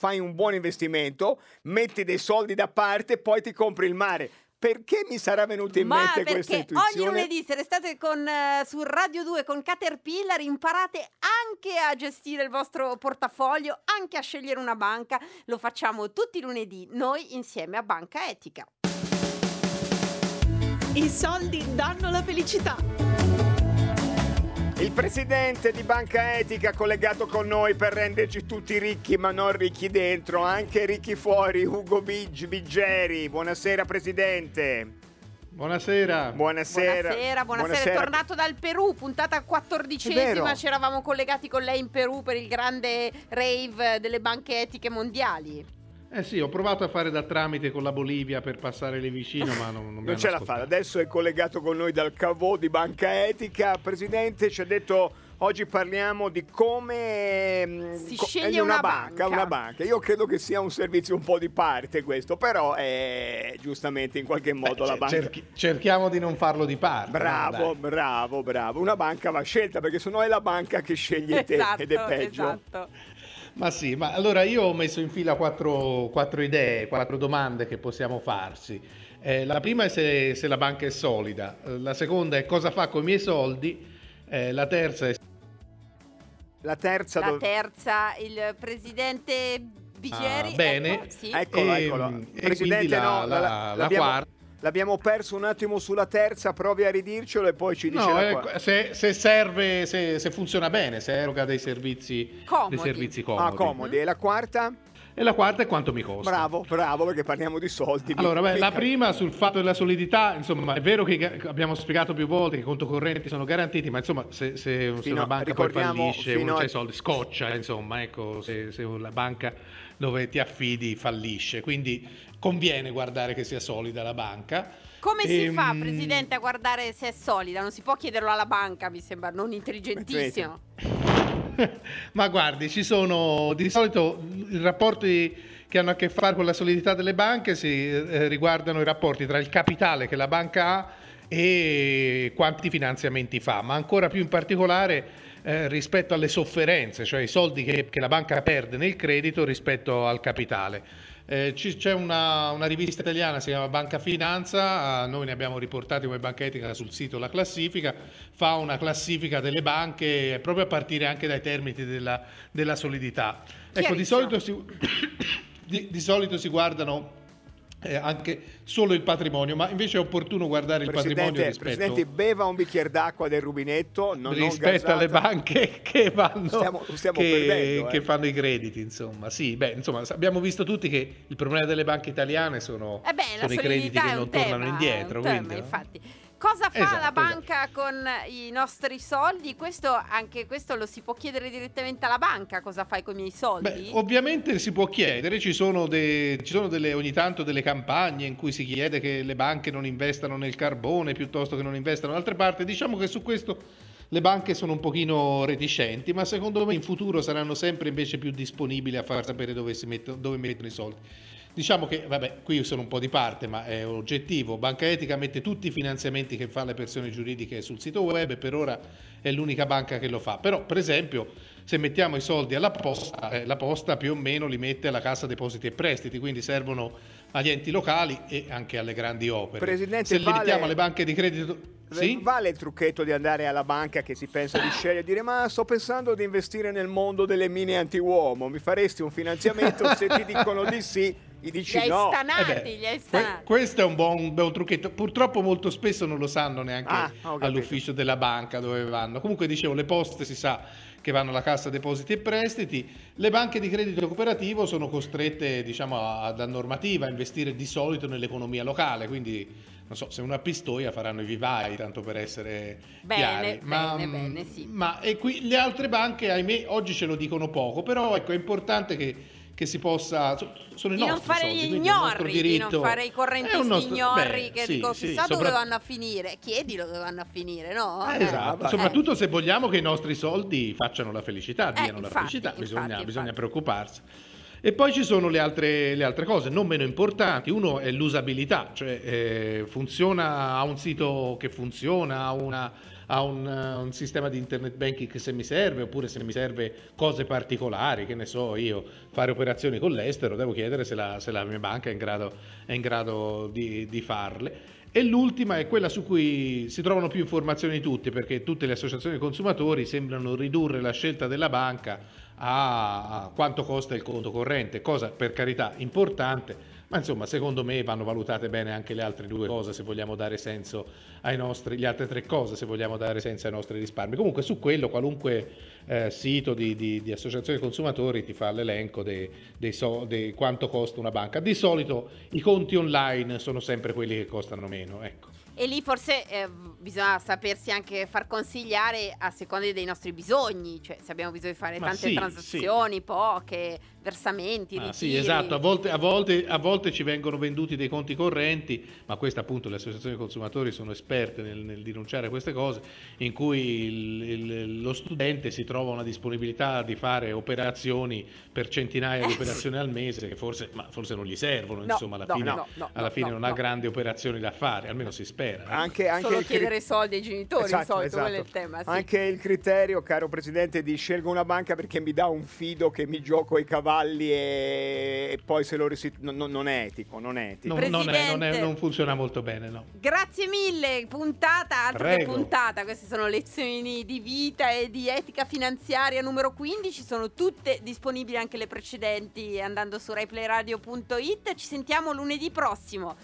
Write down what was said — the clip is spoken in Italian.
fai un buon investimento, metti dei soldi da parte e poi ti compri il mare. Perché mi sarà venuta in Ma mente questa perché intuizione? ogni lunedì se restate con, eh, su Radio 2 con Caterpillar imparate anche a gestire il vostro portafoglio, anche a scegliere una banca. Lo facciamo tutti i lunedì, noi insieme a Banca Etica. I soldi danno la felicità. Il presidente di Banca Etica collegato con noi per renderci tutti ricchi, ma non ricchi dentro, anche ricchi fuori, Ugo Big, Biggeri. Buonasera presidente. Buonasera. Buonasera. Buonasera, buonasera, è tornato dal Perù, puntata quattordicesima, ci eravamo collegati con lei in Perù per il grande rave delle banche etiche mondiali. Eh sì, ho provato a fare da tramite con la Bolivia per passare lì vicino, ma non, non, Non ce la fa, adesso è collegato con noi dal Cavò di Banca Etica. Presidente, ci ha detto oggi parliamo di come mm, Si co- sceglie è una banca, banca. una banca. Io credo che sia un servizio un po' di parte questo, però è giustamente in qualche modo Beh, la banca cerchi- cerchiamo di non farlo di parte. Bravo, no, dai. bravo, bravo. Una banca va scelta perché sennò è la banca che sceglie te esatto, ed è peggio. esatto. Ma sì, ma allora io ho messo in fila quattro, quattro idee, quattro domande che possiamo farsi. Eh, la prima è se, se la banca è solida, Eh, la seconda è cosa fa con i miei soldi, Eh, la terza è La terza La dov- terza, il presidente Bigeri. Ah, bene. ecco, sì. Eccolo, E- eccolo. e Presidente, quindi la- no, la- la l'abbiamo, quarta. L'abbiamo perso un attimo sulla terza, provi a ridircelo e poi ci dice No, la eh, quarta. se, se serve, se, se funziona bene, se eroga dei servizi Comodi. dei servizi Ah, comodi. comodi. E la quarta? E la quarta è quanto mi costa. Bravo, bravo, perché parliamo di soldi. Allora, beh, la prima sul fatto della solidità, insomma, è vero che abbiamo spiegato più volte che i conto correnti sono garantiti, ma insomma, se, se- se una banca poi fallisce, uno a- c'ha i soldi, scoccia, insomma, ecco, se, se la banca dove ti affidi fallisce. Quindi conviene guardare che sia solida la banca. Come si Ehm, fa, Presidente, a guardare se è solida? Non si può chiederlo alla banca, mi sembra non intelligentissimo. Ma guardi, ci sono di solito i rapporti che hanno a che fare con la solidità delle banche si eh, riguardano i rapporti tra il capitale che la banca ha e quanti finanziamenti fa, ma ancora più in particolare eh, rispetto alle sofferenze, cioè i soldi che, che la banca perde nel credito rispetto al capitale. Eh, c'è una, una rivista italiana, si chiama Banca Finanza, noi ne abbiamo riportati come banca etica sul sito La Classifica, fa una classifica delle banche proprio a partire anche dai termini della, della solidità. Ecco, di solito si, di, di solito si guardano eh, anche solo il patrimonio, ma invece è opportuno guardare il patrimonio Presidente, rispetto, Presidente, beva un bicchiere d'acqua del rubinetto. Non, rispetto alle banche che, vanno, Stiamo- stiamo che, perdendo, eh. che fanno i crediti, insomma. Sì, beh, insomma, abbiamo visto tutti che il problema delle banche italiane sono, Eh beh, sono i crediti che non tornano tema, indietro. tema, quindi, no? Cosa fa Esatto, la banca con i nostri soldi? Questo, anche questo lo si può chiedere direttamente alla banca, cosa fai con i miei soldi? Beh, ovviamente si può chiedere, ci sono, de- ci sono delle, ogni tanto delle campagne in cui si chiede che le banche non investano nel carbone piuttosto che non investano da altre parti. Diciamo che su questo le banche sono un pochino reticenti, ma secondo me in futuro saranno sempre invece più disponibili a far sapere dove, si metto- dove mettono i soldi. Diciamo che, vabbè, qui sono un po' di parte, ma è oggettivo. Banca Etica mette tutti i finanziamenti che fa le persone giuridiche sul sito web e per ora è l'unica banca che lo fa. Però, per esempio, se mettiamo i soldi alla posta, eh, la posta più o meno li mette alla Cassa Depositi e Prestiti, quindi servono agli enti locali e anche alle grandi opere. Presidente, se li vale- mettiamo alle banche di credito... Sì? Vale il trucchetto di andare alla banca che si pensa di scegliere e dire ma sto pensando di investire nel mondo delle mine anti-uomo, mi faresti un finanziamento? Se ti dicono di sì, gli dici Li hai no. stanati, Eh beh, li hai que- stanati. questo è un buon, buon trucchetto. Purtroppo molto spesso non lo sanno neanche Ah, all'ufficio della banca dove vanno. Comunque dicevo, le poste si sa che vanno alla Cassa Depositi e Prestiti. Le banche di credito cooperativo sono costrette, diciamo, a- dalla normativa a investire di solito nell'economia locale, quindi non so, se uno ha Pistoia faranno i vivai, tanto per essere Bene, chiari. Ma, bene, mm, bene, sì. ma e qui le altre banche, ahimè, oggi ce lo dicono poco, però ecco, è importante che, che si possa... so- Sono i Di non nostri fare soldi, gli ignorri, di diritto- non fare i correntisti nostro- ignorri beh, che sì, dico sì, chissà dove sopra- vanno a finire. Chiedilo dove vanno a finire, no? Eh, Eh, esatto. Eh. Soprattutto se vogliamo che i nostri soldi facciano la felicità, Eh, diano la infatti, felicità, bisogna, infatti, bisogna infatti. preoccuparsi. E poi ci sono le altre, le altre cose, non meno importanti. Uno è l'usabilità, cioè eh, funziona, ha un sito che funziona, ha, una, ha un, un, sistema di internet banking se mi serve, oppure se mi serve cose particolari, che ne so io, fare operazioni con l'estero, devo chiedere se la, se la mia banca è in grado, è in grado di, di farle. E l'ultima è quella su cui si trovano più informazioni di tutti, perché tutte le associazioni consumatori sembrano ridurre la scelta della banca a quanto costa il conto corrente, cosa per carità importante, ma insomma secondo me vanno valutate bene anche le altre due cose se vogliamo dare senso ai nostri, le altre tre cose se vogliamo dare senso ai nostri risparmi. Comunque su quello qualunque eh, sito di, di, di, associazione consumatori ti fa l'elenco di so, quanto costa una banca. Di solito i conti online sono sempre quelli che costano meno. Ecco. E lì forse eh, bisogna sapersi anche far consigliare a seconda dei nostri bisogni, cioè se abbiamo bisogno di fare Ma tante sì, transazioni, sì. poche, versamenti, ah. Sì, esatto, a volte, a, volte, a volte, ci vengono venduti dei conti correnti, ma queste appunto le associazioni dei consumatori sono esperte nel, nel denunciare queste cose, in cui il, il, lo studente si trova una disponibilità di fare operazioni per centinaia di operazioni al mese, che forse, forse non gli servono, no, insomma alla no, fine, no, no, alla fine non ha grandi operazioni da fare, almeno si spera. Eh. Anche, anche Solo chiedere cri- soldi ai genitori, esatto, solito, esatto. quello è il tema. Sì. Anche il criterio, caro Presidente, di scelgo una banca perché mi dà un fido che mi gioco i cavalli e, e poi se lo resi- no, no, non è etico, non è etico. Non, non, è, non, è, non funziona molto bene, no. Grazie mille, puntata, altro che Prego. puntata, queste sono lezioni di vita e di etica finanziaria numero 15, sono tutte disponibili anche le precedenti andando su raiplayradio.it, ci sentiamo lunedì prossimo.